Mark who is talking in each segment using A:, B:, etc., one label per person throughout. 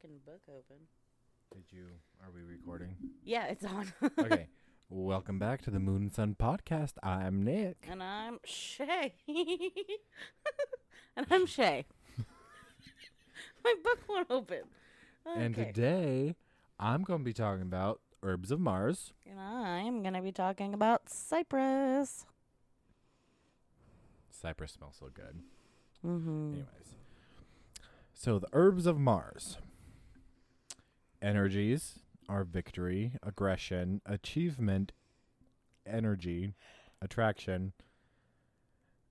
A: fucking book open.
B: Did you? Are we recording?
A: Yeah, it's on.
B: okay. Welcome back to the Moon and Sun podcast. I'm Nick.
A: and I'm Shay. and I'm Shay. My book won't open.
B: And today I'm going to be talking about herbs of Mars.
A: And I'm going to be talking about cypress.
B: Cypress smells so good.
A: Mm-hmm.
B: Anyways. So the herbs of Mars. Energies are victory, aggression, achievement, energy, attraction,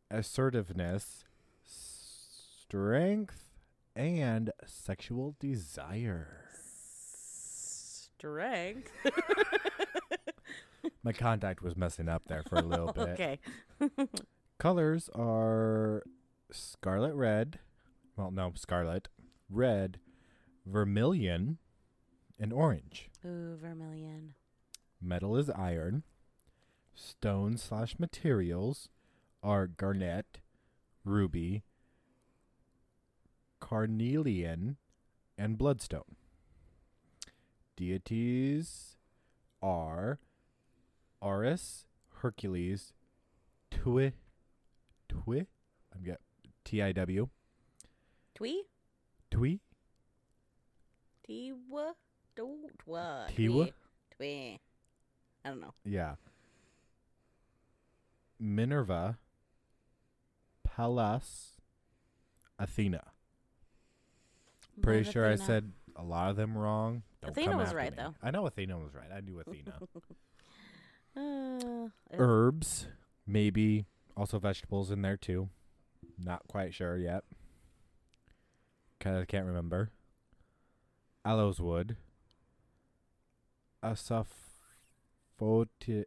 B: assertiveness, strength, and sexual desire.
A: Strength.
B: My contact was messing up there for a little bit.
A: okay.
B: Colors are scarlet red. Well, no, scarlet, red, vermilion, and orange.
A: Ooh, vermilion.
B: Metal is iron. Stone slash materials are garnet, ruby, carnelian, and bloodstone. Deities are Ares, Hercules, Tui, Tui, I'm get T I W,
A: Twee?
B: Tui,
A: Tiwa? Tiwa? I don't know.
B: Yeah. Minerva, Pallas, Athena. Pretty sure I said a lot of them wrong. Don't
A: Athena was right,
B: me.
A: though.
B: I know Athena was right. I knew Athena.
A: Uh,
B: Herbs, maybe also vegetables in there too. Not quite sure yet. Kind of can't remember. Aloes wood. Asafoetida.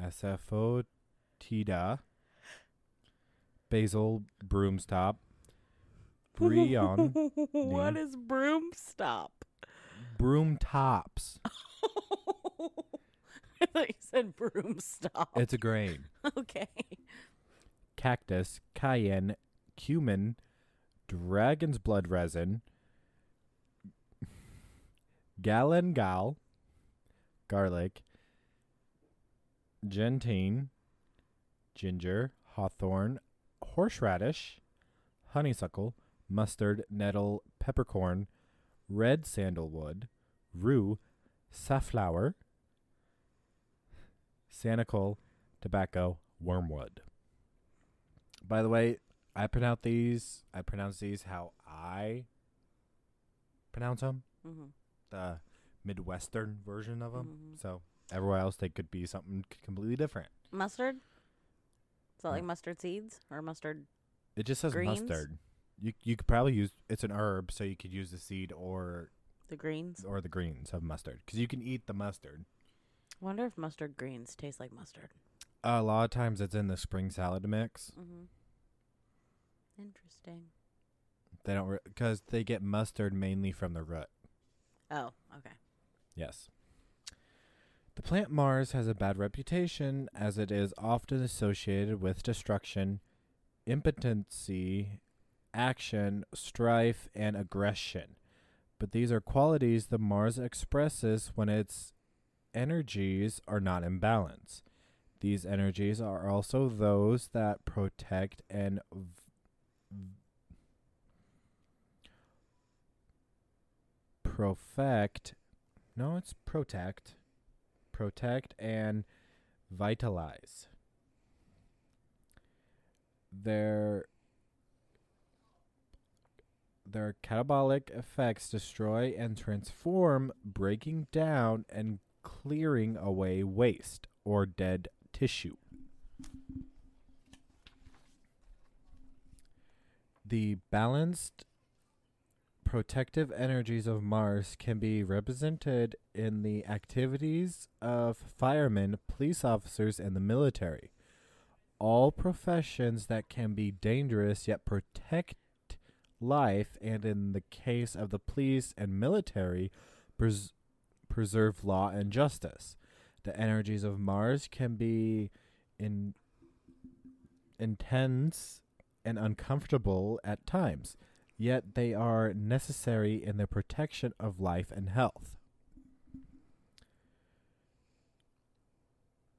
B: Asafoetida. Basil broomstop. Brion.
A: what is broom stop?
B: broom tops.
A: I thought you said broom stop.
B: It's a grain.
A: okay.
B: cactus, cayenne, cumin, dragon's blood resin, galangal, garlic, gentian, ginger, hawthorn, horseradish, honeysuckle, mustard, nettle, peppercorn, red sandalwood, rue, safflower, sanicle, tobacco, wormwood. By the way, I pronounce these. I pronounce these how I pronounce them.
A: Mm-hmm.
B: The Midwestern version of them.
A: Mhm.
B: So everywhere else, they could be something c- completely different.
A: Mustard? Is that like
B: Mm.
A: mustard seeds or mustard?
B: It just says
A: Greens?
B: mustard. You you could probably use it's an herb, so you could use the seed or
A: The greens?
B: or the greens of mustard because you can eat the mustard.
A: wonder if mustard greens taste like mustard.
B: a lot of times, it's in the spring salad mix.
A: Mm-hmm. Interesting.
B: They don't because they get mustard mainly from the root.
A: Oh, okay.
B: Yes. The plant Mars has a bad reputation as it is often associated with destruction, impotency, action, strife, and aggression. But these are qualities the Mars expresses when its energies are not in balance. These energies are also those that protect and v- perfect no, it's protect. Protect and vitalize. Their their catabolic effects destroy and transform, breaking down and clearing away waste or dead tissue. The balanced protective energies of Mars can be represented in the activities of firemen, police officers, and the military. All professions that can be dangerous yet protect life, and in the case of the police and military, pres- preserve law and justice. The energies of Mars can be in intense and uncomfortable at times. Yet they are necessary in the protection of life and health.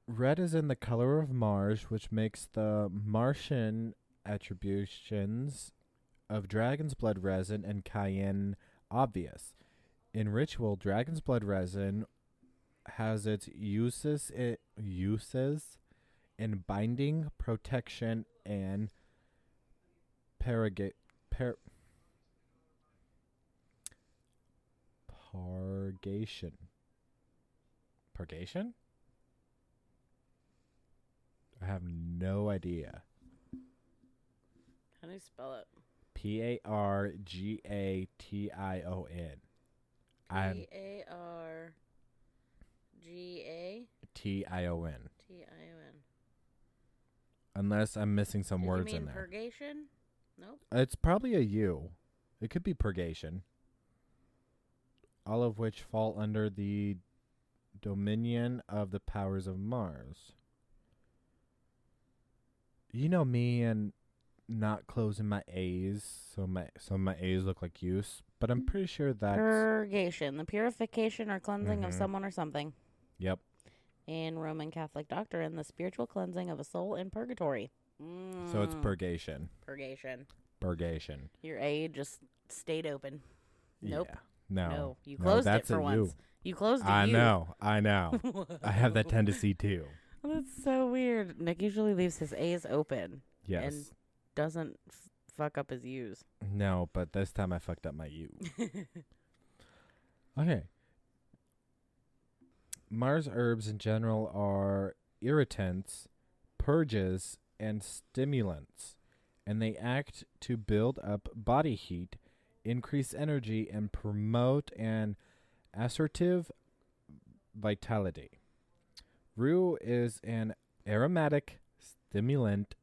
B: Red is in the color of Mars, which makes the Martian attributions of dragon's blood resin and cayenne obvious. In ritual, dragon's blood resin has its uses i uses in binding, protection, and paragate par purgation. Purgation? I have no idea.
A: How do you spell it?
B: P A R G A T I O N. I
A: P A R G A
B: T I O N.
A: T I O N.
B: Unless I'm missing some
A: Did you
B: words
A: mean
B: in there.
A: Purgation? Nope.
B: It's probably a U. It could be purgation. All of which fall under the dominion of the powers of Mars. You know me and not closing my A's, so my so my A's look like U's, but I'm pretty sure that's
A: Purgation, the purification or cleansing of
B: Mhm.
A: someone or something.
B: yep.
A: In Roman Catholic doctrine, the spiritual cleansing of a soul in purgatory.
B: So it's
A: Mm,
B: purgation.
A: purgation.
B: Purgation.
A: Your A just stayed open. Nope.
B: Yeah. No.
A: No, you
B: No,
A: closed it for once.
B: U.
A: You closed it.
B: I
A: you.
B: know. I know. I have that tendency too.
A: That's so weird. Nick usually leaves his A's open,
B: Yes.
A: doesn't f- fuck up his U's.
B: No, but this time I fucked up my U. Okay. Mars herbs in general are irritants, purges, and stimulants, and they act to build up body heat, increase energy, and promote an assertive vitality. Rue is an aromatic stimulant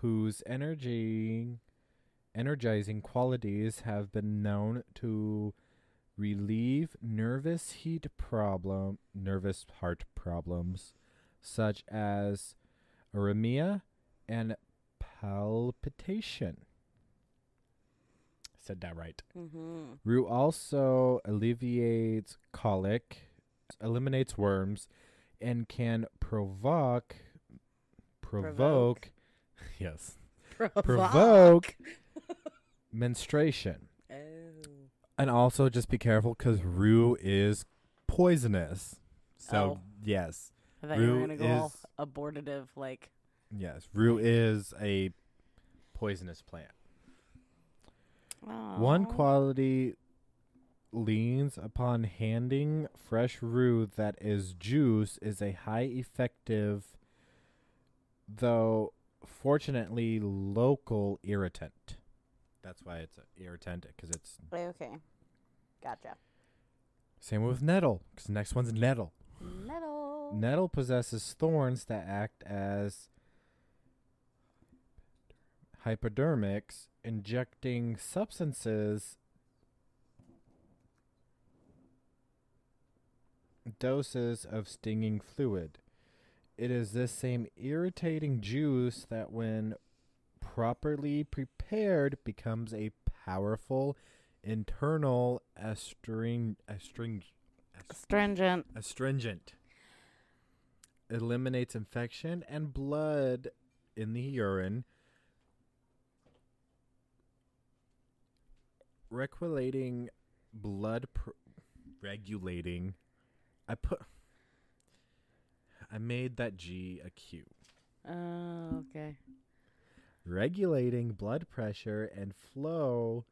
B: whose energy energizing qualities have been known to relieve nervous heat problem nervous heart problems such as arrhythmia and palpitation said that right
A: mm-hmm.
B: rue also alleviates colic eliminates worms and can provoke provoke yes provoke menstruation
A: Oh.
B: and also just be careful because rue is poisonous. So
A: Oh.
B: yes,
A: I thought you were
B: Rue
A: gonna go all
B: is-
A: abortive, like
B: yes, rue is a poisonous plant. One quality leans upon handing fresh rue that is juice is a high effective, though fortunately local irritant. That's why it's an irritant because it's eh,
A: Okay, gotcha.
B: same with nettle because the next one's nettle.
A: Nettle.
B: Nettle possesses thorns that act as hypodermics, injecting substances doses of stinging fluid. It is this same irritating juice that, when properly prepared, becomes a powerful internal astring, astring,
A: Stringent.
B: astringent. Eliminates infection and blood in the urine. Regulating blood pr- regulating. I put I made that G a Q.
A: Oh, okay.
B: regulating blood pressure and flow,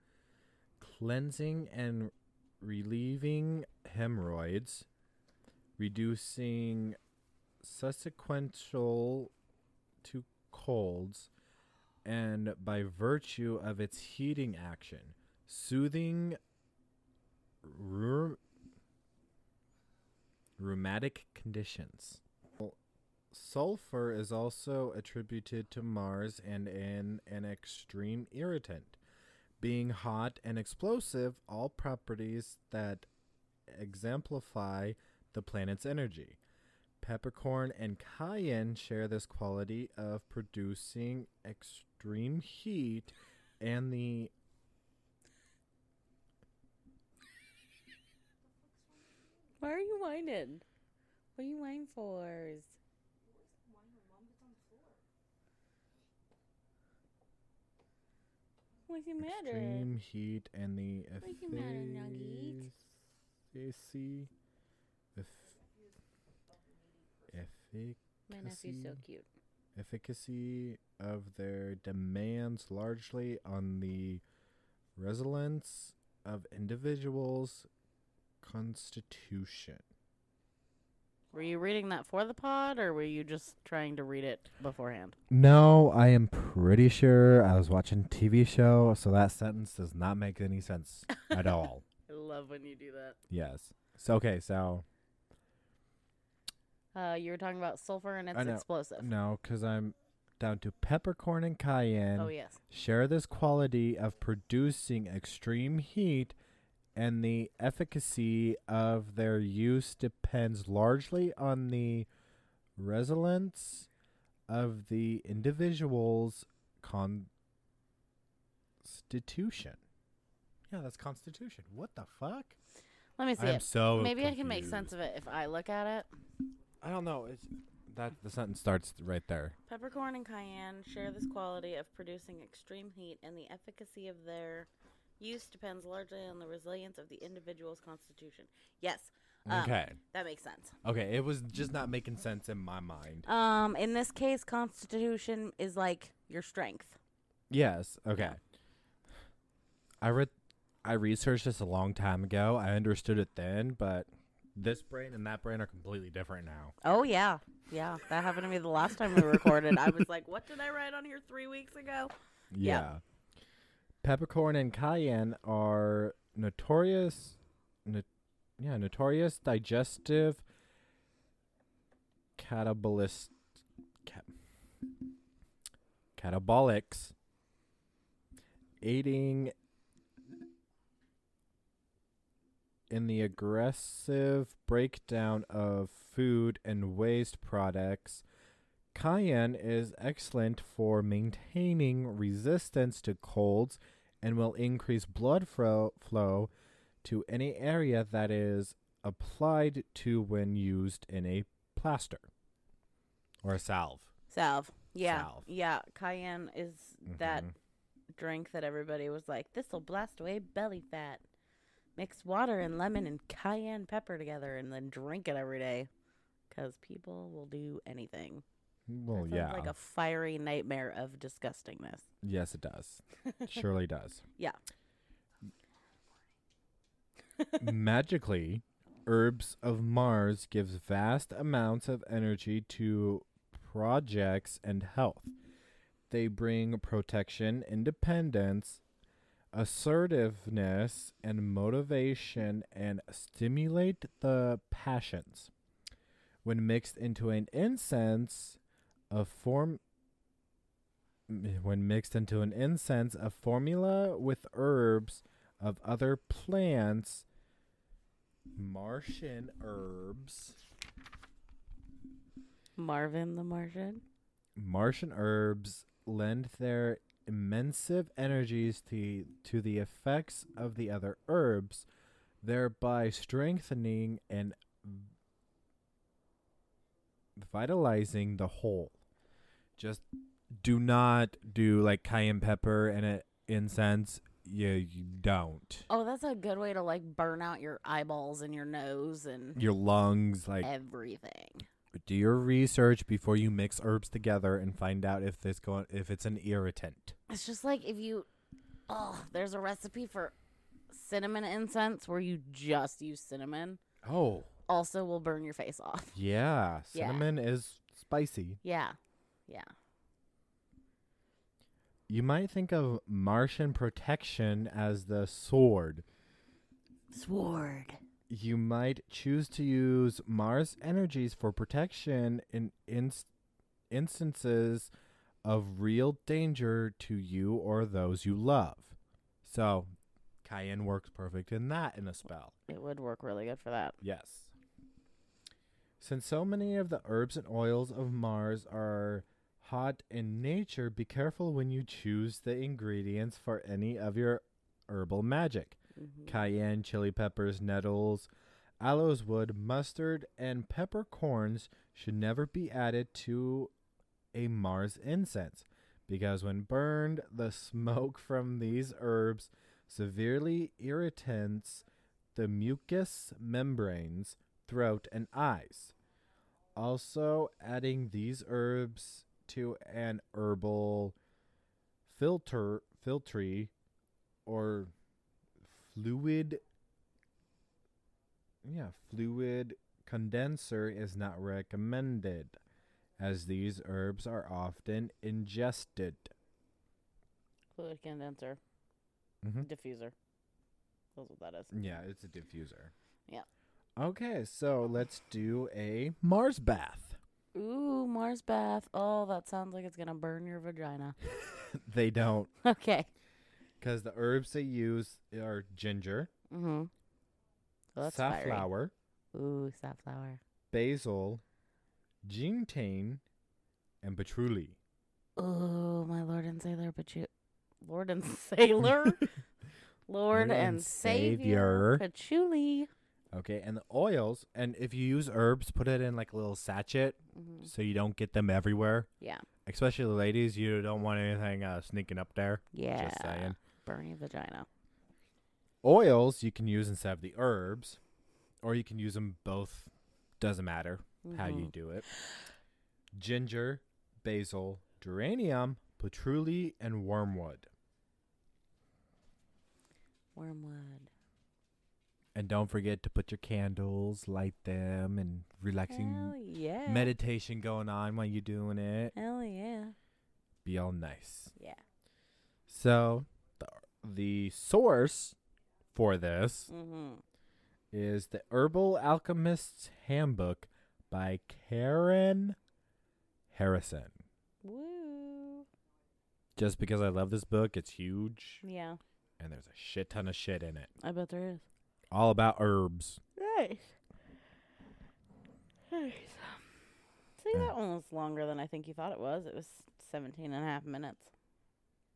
B: cleansing and relieving hemorrhoids, reducing subsequential to colds, and by virtue of its heating action, soothing rheum- rheumatic conditions. Sulfur is also attributed to Mars and in an extreme irritant. Being hot and explosive, all properties that exemplify the planet's energy. Peppercorn and cayenne share this quality of producing extreme heat and the
A: Why are you whining? What are you whining for? What's the matter?
B: Extreme heat and the
A: What's the matter, Nugget?
B: efficacy. Eff-
A: My nephew's so cute.
B: efficacy of their demands largely on the resilience of individuals' constitution.
A: Were you reading that for the pod, or were you just trying to read it beforehand?
B: No, I am pretty sure I was watching TV show, so that sentence does not make any sense at all.
A: I love when you do that.
B: Yes. So okay, so
A: Uh, you were talking about sulfur and it's explosive.
B: no, because I'm down to peppercorn and cayenne.
A: oh yes.
B: share this quality of producing extreme heat, and the efficacy of their use depends largely on the resilience of the individual's constitution. Yeah, that's constitution. What the fuck?
A: Let me see
B: I'm
A: it.
B: so
A: Maybe I can make sense of it if I look at it.
B: I don't know. It's that the sentence starts right there.
A: Peppercorn and cayenne share this quality of producing extreme heat, and the efficacy of their use depends largely on the resilience of the individual's constitution. Yes, Um,
B: okay.
A: that makes sense.
B: Okay, it was just not making sense in my mind.
A: Um, in this case, constitution is like your strength.
B: Yes. Okay. I read, I researched this a long time ago. I understood it then, but this brain and that brain are completely different now.
A: Oh yeah, yeah. That happened to me the last time we recorded. I was like, "What did I write on here three weeks ago?" Yeah.
B: Peppercorn and cayenne are notorious, no, yeah, notorious digestive catabolist, cat, catabolics, aiding in the aggressive breakdown of food and waste products. Cayenne is excellent for maintaining resistance to colds and will increase blood fro- flow to any area that is applied to when used in a plaster or a salve.
A: Salve. Yeah,
B: Salve.
A: yeah. Cayenne is that
B: Mhm.
A: drink that everybody was like, "This'll blast away belly fat." Mix water and lemon and cayenne pepper together, and then drink it every day, because people will do anything.
B: Well, yeah.
A: like a fiery nightmare of disgustingness.
B: yes, it does. Surely does.
A: Yeah.
B: Magically, herbs of Mars gives vast amounts of energy to projects and health. They bring protection, independence, assertiveness, and motivation and stimulate the passions. When mixed into an incense, a form when mixed into an incense, a formula with herbs of other plants, Martian herbs,
A: Marvin the Martian.
B: Martian herbs lend their immense energies to, to the effects of the other herbs, thereby strengthening and vitalizing the whole. Just do not do like cayenne pepper and a incense. Yeah, you don't.
A: Oh, that's a good way to like burn out your eyeballs and your nose and
B: Your lungs, like,
A: everything.
B: do your research before you mix herbs together and find out if this going if it's an irritant.
A: It's just like if you, oh, there's a recipe for cinnamon incense where you just use cinnamon.
B: Oh,
A: Also, will burn your face off.
B: yeah,
A: Yeah.
B: cinnamon is spicy.
A: Yeah, yeah.
B: You might think of Martian protection as the sword.
A: Sword.
B: You might choose to use Mars energies for protection in inst- instances of real danger to you or those you love. So, cayenne works perfect in that in a spell.
A: It would work really good for that.
B: Yes. Since so many of the herbs and oils of Mars are hot in nature, be careful when you choose the ingredients for any of your herbal magic.
A: Mhm.
B: Cayenne, chili peppers, nettles, aloes wood, mustard, and peppercorns should never be added to a Mars incense because when burned, the smoke from these herbs severely irritates the mucous membranes, throat, and eyes. Also, adding these herbs to an herbal filter filtry or fluid yeah, fluid condenser is not recommended as these herbs are often ingested.
A: Fluid condenser,
B: Mm-hmm.
A: diffuser. That's what that is.
B: Yeah, it's a diffuser.
A: Yeah.
B: Okay, so let's do a Mars bath.
A: Ooh, Mars bath. Oh, that sounds like it's gonna burn your vagina.
B: they don't,
A: okay.
B: because the herbs they use are ginger,
A: Mm-hmm. Well, that's fiery.
B: safflower,
A: Ooh, safflower.
B: basil, gintane, and patchouli.
A: Ooh, my Lord and Sailor, but you, Lord and Sailor, Lord
B: and
A: and Savior,
B: Savior.
A: patchouli.
B: Okay, and the oils, and if you use herbs, put it in like a little sachet
A: hmm
B: so you don't get them everywhere.
A: Yeah,
B: Especially the ladies, you don't want anything uh, sneaking up there.
A: yeah.
B: Just saying.
A: Burn your vagina.
B: Oils you can use instead of the herbs, or you can use them both. Doesn't matter how you
A: Mhm.
B: do it. Ginger, basil, geranium, patchouli, and wormwood.
A: Wormwood.
B: And don't forget to put your candles, light them, and relaxing
A: Hell yeah.
B: meditation going on while you're doing it.
A: Hell yeah.
B: Be all nice.
A: Yeah.
B: So, the, the source for this
A: Mm-hmm.
B: is the Herbal Alchemist's Handbook by Karen Harrison.
A: Woo.
B: Just because I love this book, it's huge,
A: Yeah,
B: and there's a shit ton of shit in it.
A: I bet there is.
B: All about herbs.
A: Nice. Nice. See,
B: Yeah.
A: that one was longer than I think you thought it was. It was 17 and a half minutes.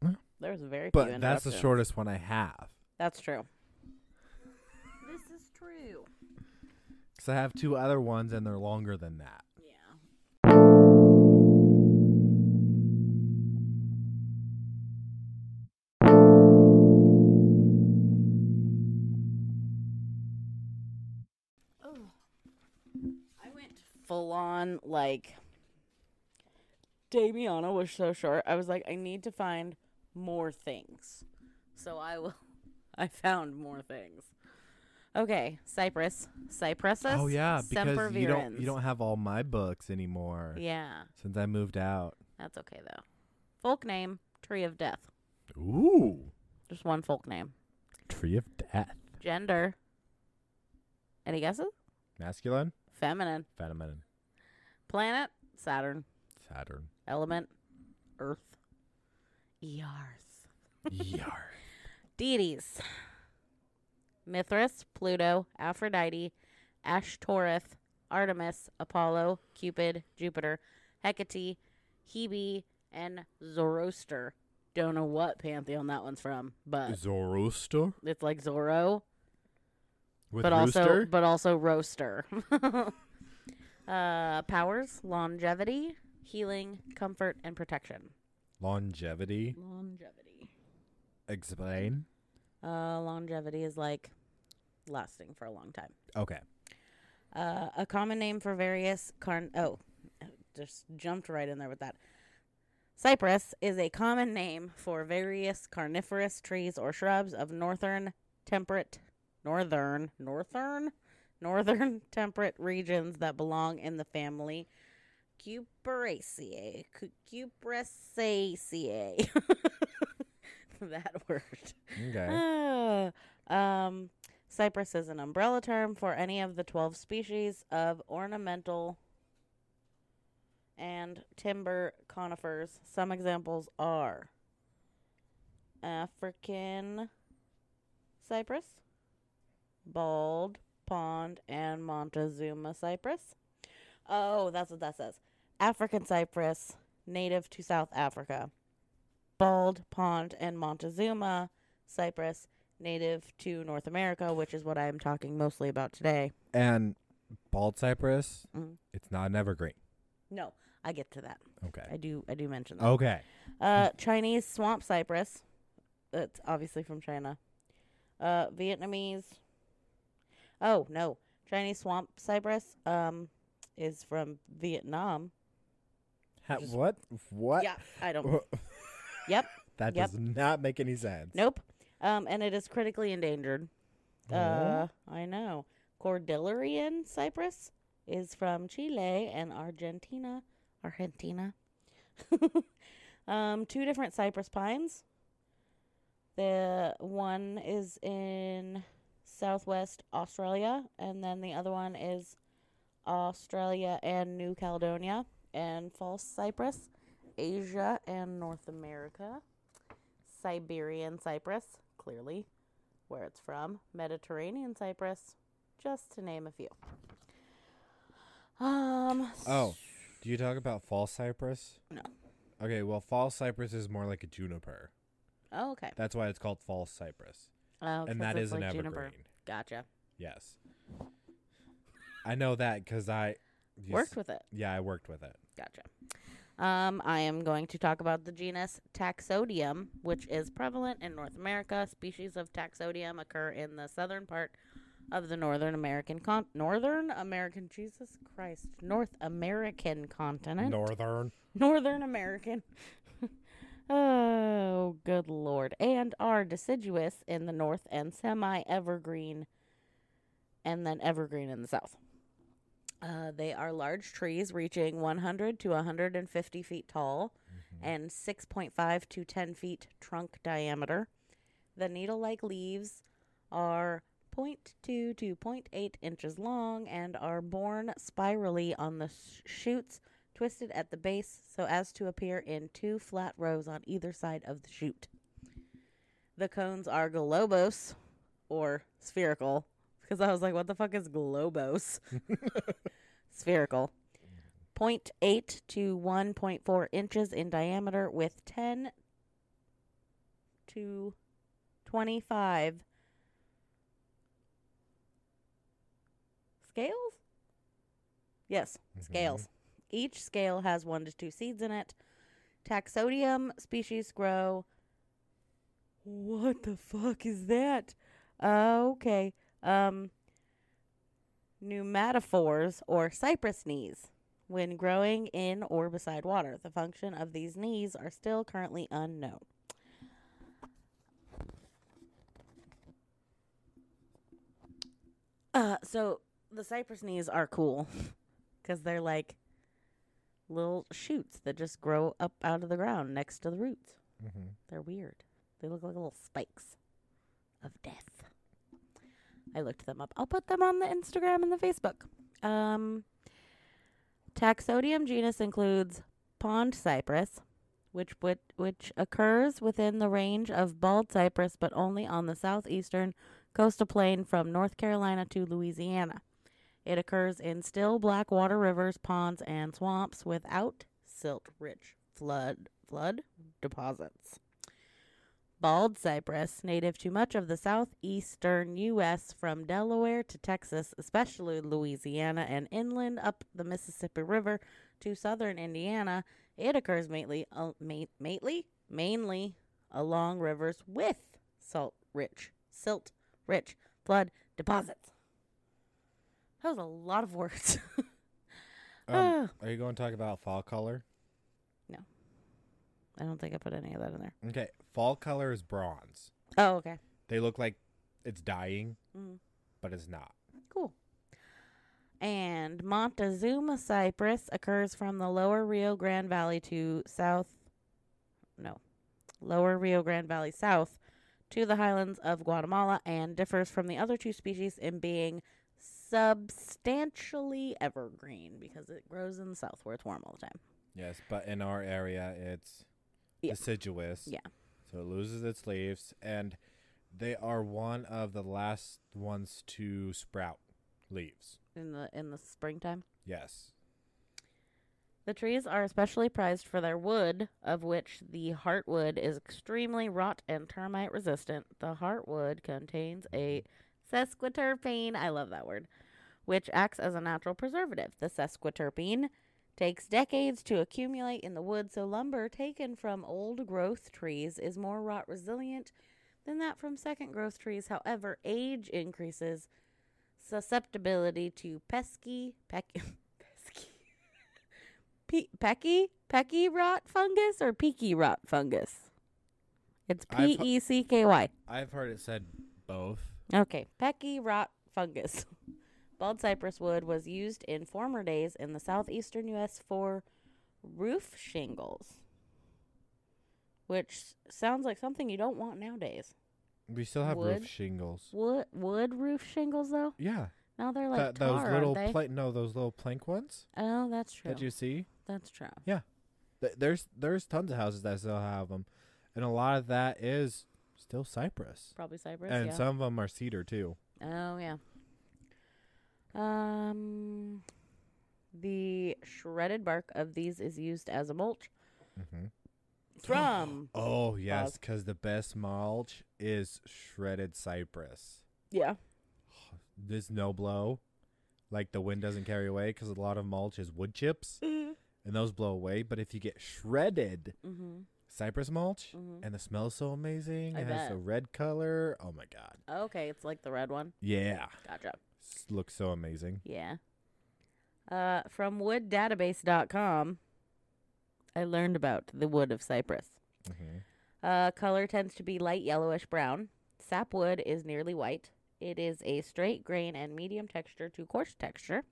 B: Yeah.
A: There was very few
B: But that's the shortest one I have.
A: That's true. This is true.
B: Because I have two other ones, and they're longer than that.
A: On like Damiana was so short. I was like, I need to find more things. So I will I found more things. Okay, Cypress. Cypressus.
B: oh yeah, because you don't you don't have all my books anymore
A: Yeah,
B: since I moved out.
A: that's okay though. Folk name, Tree of Death.
B: Ooh,
A: Just one folk name.
B: Tree of Death.
A: Gender. Any guesses?
B: Masculine,
A: Feminine.
B: feminine,
A: Planet, Saturn.
B: Saturn.
A: Element, Earth. Earth.
B: Yar.
A: Deities. Mithras, Pluto, Aphrodite, Ashtoreth, Artemis, Apollo, Cupid, Jupiter, Hecate, Hebe, and Zoroaster. Don't know what pantheon that one's from, but
B: Zoroaster
A: it's like Zorro,
B: with
A: but
B: rooster.
A: also but also roaster. uh, powers: longevity, healing, comfort, and protection.
B: Longevity.
A: Longevity.
B: Explain.
A: Uh, longevity is like lasting for a long time.
B: Okay.
A: Uh, a common name for various carn. Oh, just jumped right in there with that. Cypress is a common name for various carnivorous trees or shrubs of northern temperate, northern, northern, northern temperate regions that belong in the family Cupraceae. Cu- that word.
B: Okay.
A: Ah, um, cypress is an umbrella term for any of the 12 species of ornamental and timber conifers. Some examples are African cypress, bald pond, and Montezuma cypress. Oh, that's what that says. African cypress, native to South Africa. Bald pond and Montezuma cypress, native to North America, which is what I am talking mostly about today.
B: And bald cypress,
A: Mhm.
B: it's not an evergreen.
A: No, I get to that.
B: Okay.
A: I do. I do mention that.
B: Okay.
A: Uh, Chinese swamp cypress. That's obviously from China. Uh, Vietnamese. Oh no, Chinese swamp cypress. Um, is from Vietnam.
B: Ha-
A: Just-
B: what? What?
A: Yeah, I don't. Yep.
B: That
A: Yep.
B: does not make any sense.
A: Nope. Um, and it is critically endangered.
B: Oh.
A: Uh, I know. Cordillerian cypress is from Chile and Argentina. Argentina. um, two different cypress pines. The one is in southwest Australia, and then the other one is Australia and New Caledonia, and false cypress, Asia and North America. Siberian cypress, clearly where it's from, Mediterranean cypress, just to name a few. Um.
B: Oh, do you talk about false cypress?
A: No.
B: Okay, well, false cypress is more like a juniper.
A: Oh, okay.
B: That's why it's called false cypress.
A: Oh,
B: and that is an
A: like
B: evergreen.
A: juniper. Gotcha.
B: Yes. I know that because I
A: Worked
B: s-
A: with it.
B: Yeah, I worked with it.
A: Gotcha. Um, I am going to talk about the genus Taxodium, which is prevalent in North America. Species of Taxodium occur in the southern part of the Northern American con- Northern American Jesus Christ North American continent.
B: Northern.
A: Northern American. Oh, good lord. And are deciduous in the north and semi evergreen, and then evergreen in the south. Uh, they are large trees reaching 100 to 150 feet tall and 6.5 to 10 feet trunk diameter. The needle like leaves are 0.2 to 0.8 inches long and are borne spirally on the sh- shoots twisted at the base so as to appear in two flat rows on either side of the shoot. The cones are globose or spherical because I was like, what the fuck is globose? spherical. 0.8 to 1.4 inches in diameter with 10 to 25 scales? Yes, mm-hmm. scales. Each scale has one to two seeds in it. Taxodium species grow. What the fuck is that? Okay. Um, pneumatophores or cypress knees when growing in or beside water. The function of these knees are still currently unknown. Uh, so the cypress knees are cool because they're like little shoots that just grow up out of the ground next to the roots.
B: Mm-hmm.
A: They're weird. They look like little spikes of death. I looked them up. I'll put them on the Instagram and the Facebook. Um, Taxodium genus includes pond cypress, which which, which occurs within the range of bald cypress, but only on the southeastern coastal plain from North Carolina to Louisiana. It occurs in still black water rivers, ponds, and swamps without silt-rich flood flood deposits. Bald cypress, native to much of the southeastern U.S. from Delaware to Texas, especially Louisiana and inland up the Mississippi River to southern Indiana. It occurs mainly, uh, ma- mainly, mainly along rivers with salt-rich, silt-rich flood deposits. That was a lot of words.
B: Um, are you going to talk about fall color? No.
A: I don't think I put any of that in there.
B: Okay, fall color is bronze.
A: Oh, okay.
B: They look like it's dying,
A: Mm.
B: but it's not.
A: Cool. And Montezuma cypress occurs from the lower Rio Grande Valley to south. No. Lower Rio Grande Valley south to the highlands of Guatemala and differs from the other two species in being substantially evergreen because it grows in the south where it's warm all the time.
B: Yes, but in our area, it's
A: Yeah.
B: deciduous.
A: Yeah.
B: So it loses its leaves, and they are one of the last ones to sprout leaves.
A: In the in the springtime.
B: Yes.
A: The trees are especially prized for their wood, of which the heartwood is extremely rot and termite resistant. The heartwood contains a sesquiterpene, I love that word, which acts as a natural preservative. The sesquiterpene takes decades to accumulate in the wood, so lumber taken from old growth trees is more rot resilient than that from second growth trees. However, age increases susceptibility to pesky, peck, pesky, pe- pecky, pecky rot fungus or peaky rot fungus. It's P E C K Y.
B: I've heard it said both.
A: Okay, pecky rot fungus. Bald cypress wood was used in former days in the southeastern U.S. for roof shingles, which sounds like something you don't want nowadays.
B: We still have
A: Wood?
B: roof shingles.
A: Wood wood roof shingles though.
B: Yeah,
A: Now they're like
B: that,
A: tar,
B: those little
A: aren't they?
B: plank. No, those little plank ones
A: oh, that's true.
B: that you see.
A: that's true.
B: Th- There's there's tons of houses that still have them, and a lot of that is still cypress,
A: Probably cypress.
B: and
A: yeah.
B: some of them are cedar too.
A: Oh yeah. Um, the shredded bark of these is used as a mulch
B: Mm-hmm.
A: from.
B: Oh yes, because the best mulch is shredded cypress.
A: yeah.
B: There's no blow, like the wind doesn't carry away because a lot of mulch is wood chips, and those blow away. But if you get shredded
A: Mm-hmm.
B: Cypress mulch,
A: Mhm.
B: and the smell is so amazing,
A: I
B: it has a red color. Oh my god,
A: Okay, it's like the red one.
B: yeah,
A: Gotcha.
B: S- looks so amazing.
A: Yeah. Uh, from wooddatabase.com, I learned about the wood of cypress.
B: hmm
A: Uh, color tends to be light yellowish brown. Sapwood is nearly white. It is a straight grain and medium texture to coarse texture.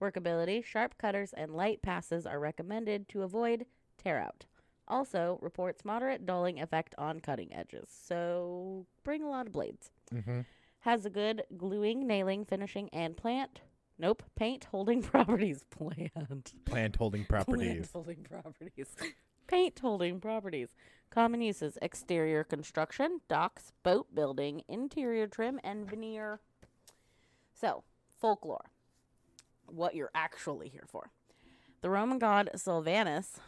A: Workability, sharp cutters, and light passes are recommended to avoid tear out. Also, reports moderate dulling effect on cutting edges. So, bring a lot of blades.
B: hmm
A: Has a good gluing, nailing, finishing, and plant. Nope, paint holding properties. Plant.
B: Plant holding properties.
A: Plant holding properties. Paint holding properties. Common uses exterior construction, docks, boat building, interior trim, and veneer. So, folklore. What you're actually here for. The Roman god Sylvanus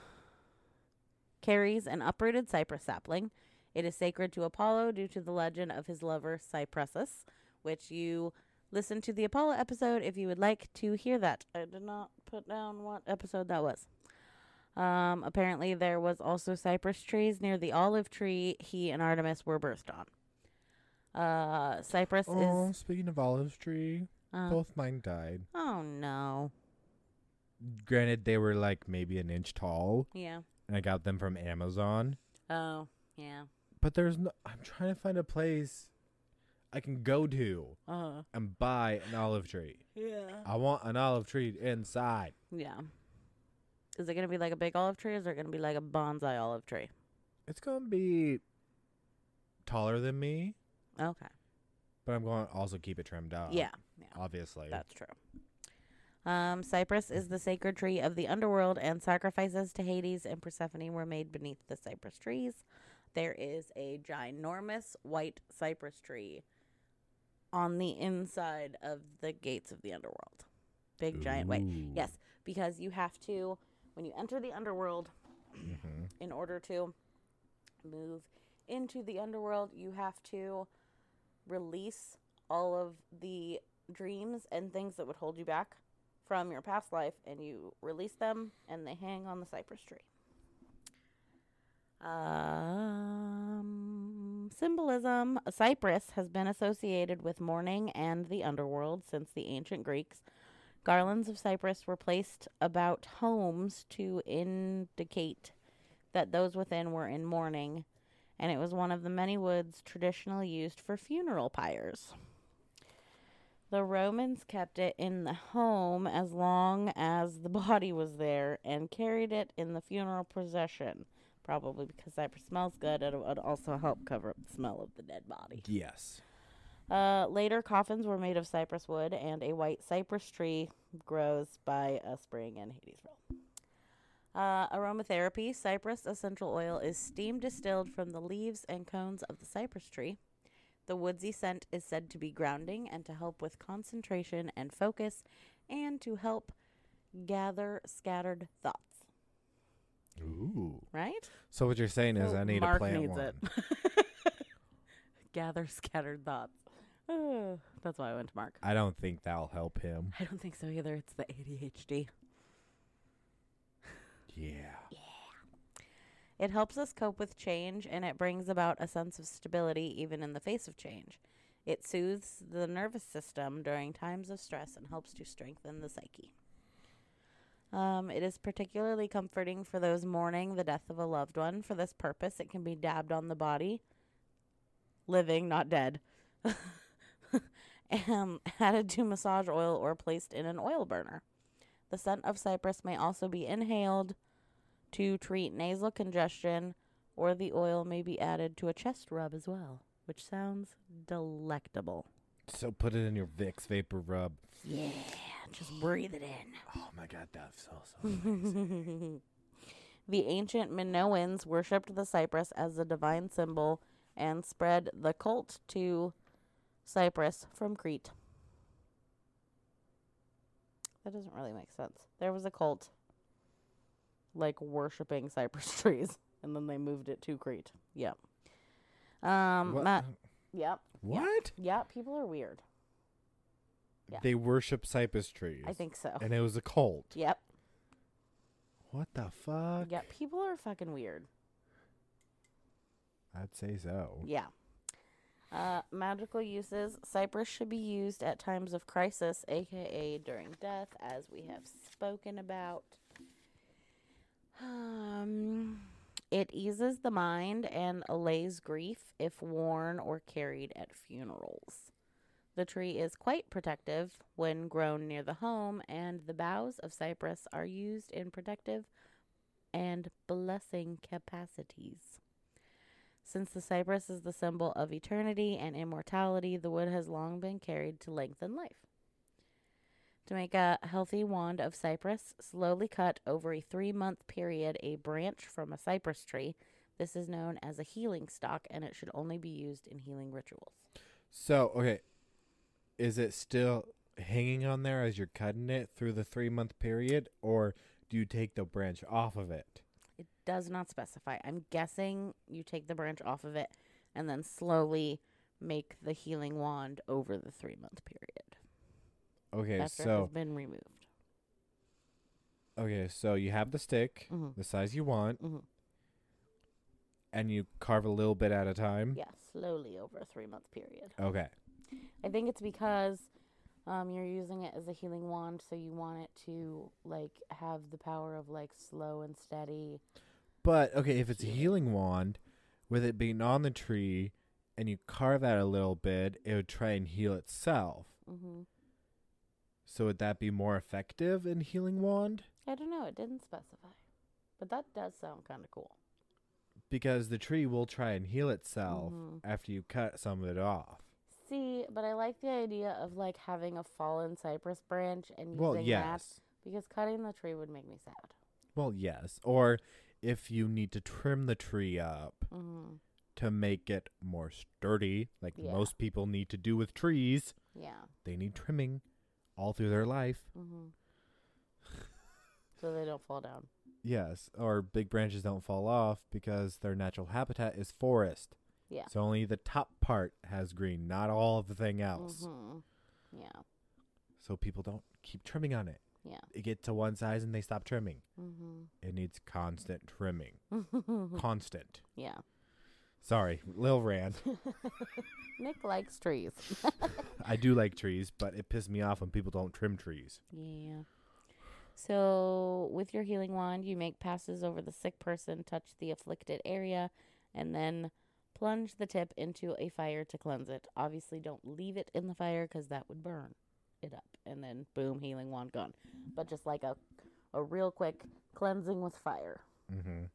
A: carries an uprooted cypress sapling. It is sacred to Apollo due to the legend of his lover Cypressus, which you listen to the Apollo episode if you would like to hear that. I did not put down what episode that was. Um, apparently, there was also cypress trees near the olive tree he and Artemis were birthed on. Uh, cypress
B: Oh,
A: is.
B: speaking of olive tree,
A: Uh,
B: both mine died.
A: oh no!
B: Granted, they were like maybe an inch tall,
A: Yeah.
B: And I got them from Amazon.
A: Oh yeah.
B: But there's no. I'm trying to find a place I can go to
A: Uh.
B: and buy an olive tree.
A: Yeah.
B: I want an olive tree inside.
A: Yeah. Is it gonna be like a big olive tree, or is it gonna be like a bonsai olive tree?
B: It's gonna be taller than me,
A: Okay.
B: but I'm going to also keep it trimmed up.
A: yeah. Yeah.
B: obviously.
A: That's true. Um, cypress is the sacred tree of the underworld, and sacrifices to Hades and Persephone were made beneath the cypress trees. There is a ginormous white cypress tree on the inside of the gates of the underworld. Big giant white. Yes, because you have to, when you enter the underworld,
B: Mhm.
A: in order to move into the underworld, you have to release all of the dreams and things that would hold you back from your past life, and you release them, and they hang on the cypress tree. Um, symbolism. A cypress has been associated with mourning and the underworld since the ancient Greeks. Garlands of cypress were placed about homes to indicate that those within were in mourning, and it was one of the many woods traditionally used for funeral pyres. The Romans kept it in the home as long as the body was there and carried it in the funeral procession. Probably because cypress smells good, it would also help cover up the smell of the dead body.
B: Yes.
A: Uh, later, coffins were made of cypress wood, and a white cypress tree grows by a spring in Hadesville. Uh, aromatherapy cypress essential oil is steam distilled from the leaves and cones of the cypress tree. The woodsy scent is said to be grounding and to help with concentration and focus, and to help gather scattered thoughts.
B: Ooh.
A: right?
B: So what you're saying is
A: So
B: I need
A: Mark
B: to plant
A: needs
B: one.
A: it. Gather scattered thoughts. Uh, that's why I went to Mark.
B: I don't think that'll help him.
A: I don't think so either. It's the ADHD.
B: Yeah.
A: It helps us cope with change and it brings about a sense of stability even in the face of change. It soothes the nervous system during times of stress and helps to strengthen the psyche. Um, it is particularly comforting for those mourning the death of a loved one. For this purpose, it can be dabbed on the body, living, not dead, um, added to massage oil or placed in an oil burner. The scent of cypress may also be inhaled to treat nasal congestion, or the oil may be added to a chest rub as well, which sounds delectable.
B: So put it in your Vicks VapoRub.
A: Yeah, just breathe it in.
B: Oh my god, that feels so amazing.
A: the ancient Minoans worshipped the cypress as a divine symbol and spread the cult to Cyprus from Crete. That doesn't really make sense. There was a cult like worshipping cypress trees and then they moved it to Crete. Yep. Um
B: What?
A: Matt, yep.
B: what?
A: Yeah, people are weird. Yeah.
B: They worship cypress trees.
A: I think so.
B: And it was a cult.
A: Yep.
B: What the fuck?
A: Yeah, people are fucking weird.
B: I'd say so.
A: Yeah. Uh, magical uses. Cypress should be used at times of crisis, aka during death, as we have spoken about. Um, it eases the mind and allays grief if worn or carried at funerals. The tree is quite protective when grown near the home, and the boughs of cypress are used in protective and blessing capacities. Since the cypress is the symbol of eternity and immortality, the wood has long been carried to lengthen life. To make a healthy wand of cypress, slowly cut over a three month period a branch from a cypress tree. This is known as a healing stock and it should only be used in healing rituals.
B: So, okay. Is it still hanging on there as you're cutting it through the three month period? Or do you take the branch off of it?
A: It does not specify. I'm guessing you take the branch off of it and then slowly make the healing wand over the three month period
B: Okay,
A: after it
B: so
A: has been removed.
B: okay, so you have the stick,
A: Mhm.
B: the size you want,
A: Mhm.
B: and you carve a little bit at a time.
A: Yeah, slowly over a three month period.
B: Okay.
A: I think it's because um, you're using it as a healing wand, so you want it to like have the power of like slow and steady.
B: But okay, if it's a healing wand, with it being on the tree, and you carve out a little bit, it would try and heal itself.
A: hmm
B: So would that be more effective in healing wand?
A: I don't know. It didn't specify, but that does sound kind of cool.
B: Because the tree will try and heal itself
A: Mhm.
B: after you cut some of it off.
A: See, but I like the idea of like having a fallen cypress branch and using
B: Well,
A: that
B: yes.
A: because cutting the tree would make me sad.
B: Well, yes. Or if you need to trim the tree up
A: hmm
B: to make it more sturdy, like
A: Yeah.
B: most people need to do with trees,
A: Yeah.
B: they need trimming all through their life.
A: Mm-hmm. so they don't fall down.
B: Yes, or big branches don't fall off because their natural habitat is forest.
A: Yeah.
B: So only the top part has green, not all of the thing else.
A: hmm Yeah.
B: So people don't keep trimming on it.
A: Yeah.
B: They get to one size and they stop trimming.
A: hmm
B: It needs constant trimming.
A: Mm-hmm.
B: constant.
A: yeah.
B: Sorry, Lil rant.
A: Nick likes trees.
B: I do like trees, but it pisses me off when people don't trim trees.
A: Yeah. So, with your healing wand, you make passes over the sick person, touch the afflicted area, and then plunge the tip into a fire to cleanse it. Obviously, don't leave it in the fire because that would burn it up. And then, boom, healing wand gone. But just like a, a real quick cleansing with fire.
B: Mm-hmm.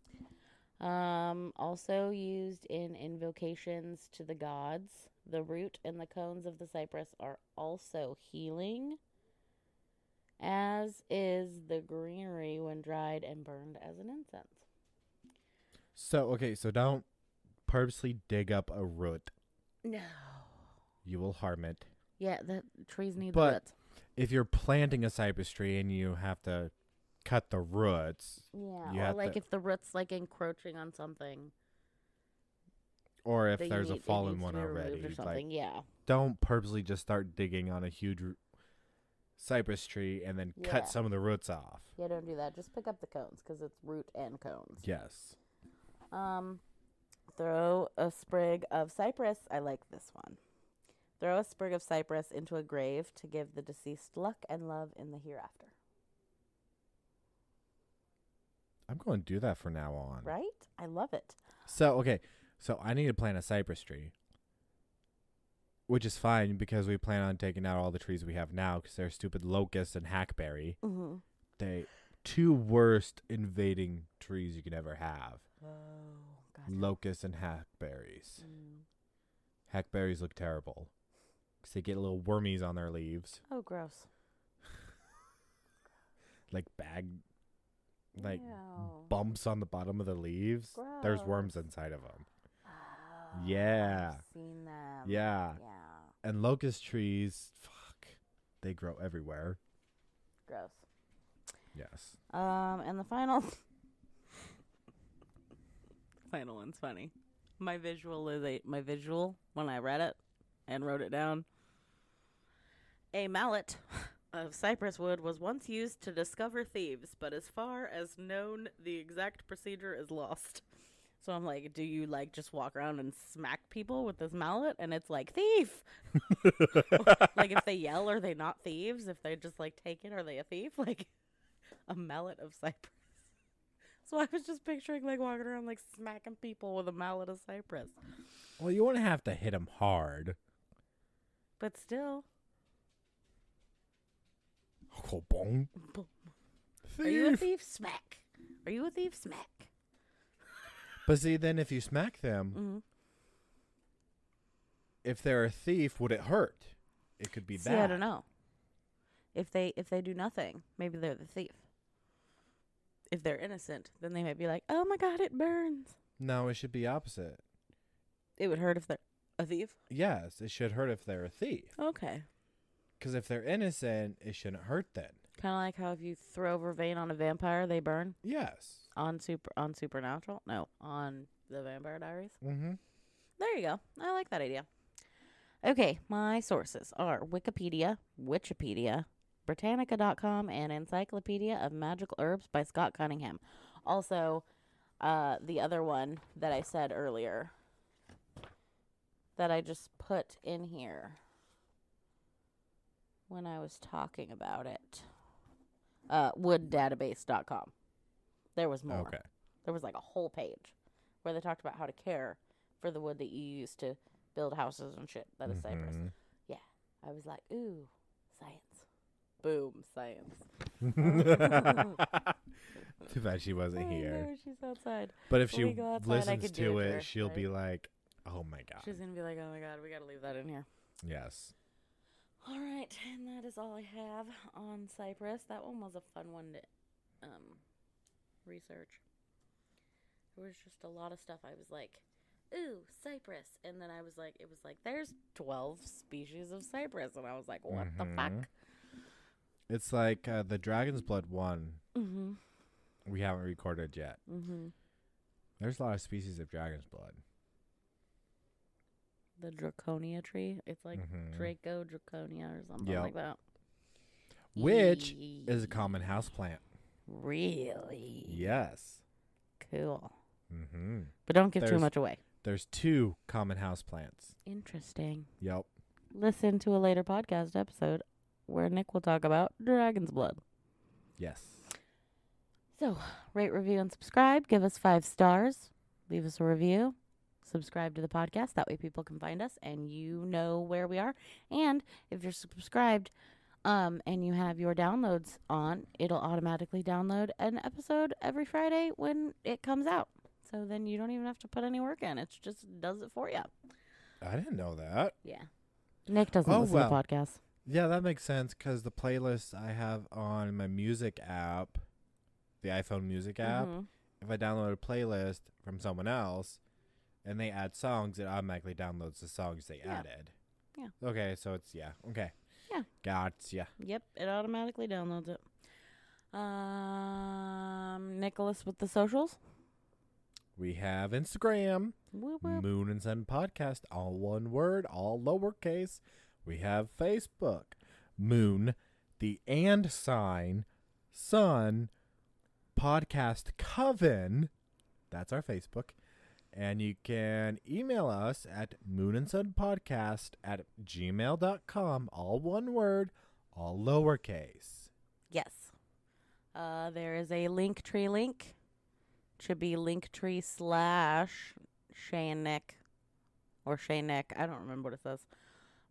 A: Um, also used in invocations to the gods. The root and the cones of the cypress are also healing, as is the greenery when dried and burned as an incense.
B: So okay, so don't purposely dig up a root.
A: No.
B: You will harm it.
A: Yeah, the trees need
B: But-
A: the roots.
B: If you're planting a cypress tree and you have to cut the roots,
A: Yeah,
B: You
A: or like
B: to-
A: if the root's like encroaching on something,
B: or if there's
A: need-
B: a fallen one already.
A: or
B: Like,
A: yeah,
B: don't purposely just start digging on a huge cypress tree and then
A: Yeah.
B: cut some of the roots off.
A: yeah, don't do that. Just pick up the cones because it's root and cones.
B: Yes.
A: Um, throw a sprig of cypress. I like this one. Throw a sprig of cypress into a grave to give the deceased luck and love in the hereafter.
B: I'm going to do that for now on.
A: Right? I love it.
B: So, okay. So I need to plant a cypress tree. Which is fine because we plan on taking out all the trees we have now because they're stupid locust and hackberry.
A: Mm-hmm.
B: They two worst invading trees you could ever have.
A: Oh, God.
B: Locust and hackberries.
A: Mm.
B: Hackberries look terrible because they get little wormies on their leaves,
A: Oh, gross.
B: like bag, like
A: Ew.
B: bumps on the bottom of the leaves. There's worms inside of them.
A: Oh,
B: Yeah.
A: I've seen them.
B: Yeah,
A: Yeah.
B: and locust trees, fuck, they grow everywhere.
A: Gross.
B: Yes.
A: Um, and the final. final one's funny. My visual is a my visual when I read it and wrote it down. A mallet of cypress wood was once used to discover thieves, but as far as known, the exact procedure is lost. So I'm like, do you like just walk around and smack people with this mallet? And it's like thief. like if they yell, are they not thieves? If they just like take it, are they a thief? Like a mallet of cypress. So I was just picturing like walking around like smacking people with a mallet of cypress.
B: Well, you wouldn't have to hit them hard.
A: But still,
B: Oh, bong.
A: Boom. are you a
B: Thief.
A: thief? Smack. Are you a thief? Smack.
B: But see, then if you smack them,
A: Mm-hmm.
B: if they're a thief, would it hurt? It could be
A: See,
B: bad.
A: I don't know. If they if they do nothing, maybe they're the thief. If they're innocent, then they might be like, "Oh my god, it burns."
B: No, it should be opposite.
A: It would hurt if they're a thief.
B: Yes, it should hurt if they're a thief.
A: Okay.
B: Because if they're innocent, it shouldn't hurt then.
A: Kind of like how if you throw vervain on a vampire, they burn
B: Yes.
A: on super on Supernatural. No, on the Vampire Diaries.
B: Mm-hmm.
A: There you go. I like that idea. Okay, my sources are Wikipedia, Wikipedia, Britannica.com, and Encyclopedia of Magical Herbs by Scott Cunningham. Also, uh, the other one that I said earlier that I just put in here when I was talking about it. Uh, wooddatabase.com. There was more.
B: Okay.
A: There was like a whole page where they talked about how to care for the wood that you use to build houses and shit that is cypress.
B: Yeah.
A: I was like, ooh, science. Boom, science.
B: Too bad she wasn't
A: I
B: here.
A: know, she's outside.
B: But if
A: When
B: she
A: outside,
B: listens to
A: it her,
B: she'll be like, "Oh my god."
A: She's gonna be like, oh my god, we gotta leave that in here.
B: yes.
A: All right, and that is all I have on Cypress. That one was a fun one to um, research. There was just a lot of stuff. I was like, ooh, cypress. And then I was like, it was like, there's 12 species of cypress. And I was like, what the fuck?
B: Mhm. It's like uh, the Dragon's Blood one.
A: Mm-hmm.
B: We haven't recorded yet.
A: Mm-hmm.
B: There's a lot of species of Dragon's Blood.
A: The draconia tree. It's like
B: Mhm.
A: Draco draconia or something
B: Yep.
A: like that.
B: Which is a common
A: house
B: plant.
A: Really?
B: Yes.
A: Cool.
B: Mm-hmm.
A: But don't give too much away.
B: There's two common house plants.
A: Interesting.
B: Yep.
A: Listen to a later podcast episode where Nick will talk about dragon's blood.
B: Yes.
A: So, rate, review, and subscribe. Give us five stars. Leave us a review. Subscribe to the podcast. That way people can find us and you know where we are. And if you're subscribed um, and you have your downloads on, it'll automatically download an episode every Friday when it comes out. So then you don't even have to put any work in. It just does it for you.
B: I didn't know that.
A: Yeah. Nick doesn't
B: Oh,
A: listen
B: well.
A: to podcasts.
B: Yeah, that makes sense because the playlist I have on my music app, the iPhone music app,
A: Mhm.
B: if I download a playlist from someone else and they add songs, it automatically downloads the songs they
A: Yeah.
B: added.
A: Yeah.
B: Okay, so it's, yeah. Okay.
A: Yeah.
B: Gotcha.
A: Yep, it automatically downloads it. Um, Nicholas with the socials.
B: We have Instagram,
A: Whoop, whoop.
B: Moon and Sun Podcast, all one word, all lowercase. We have Facebook, Moon, the and sign, Sun, Podcast Coven. That's our Facebook. And you can email us at moon and sun podcast at gmail.com, all one word, all lowercase.
A: Yes. Uh, there is a Linktree link. Should be linktree slash Shay and Nick. Or Shay Nick. I don't remember what it says.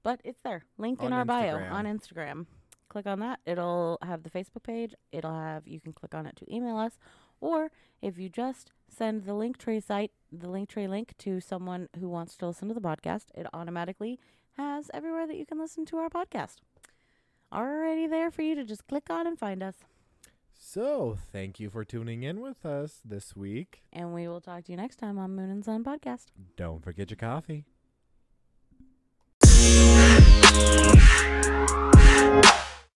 A: But it's there. Link in our bio on Instagram. Click on that. It'll have the Facebook page. It'll have you can click on it to email us. Or if you just send the Linktree site, the Linktree link to someone who wants to listen to the podcast, it automatically has everywhere that you can listen to our podcast. Already there for you to just click on and find us.
B: So, thank you for tuning in with us this week.
A: And we will talk to you next time on Moon and Sun Podcast.
B: Don't forget your coffee.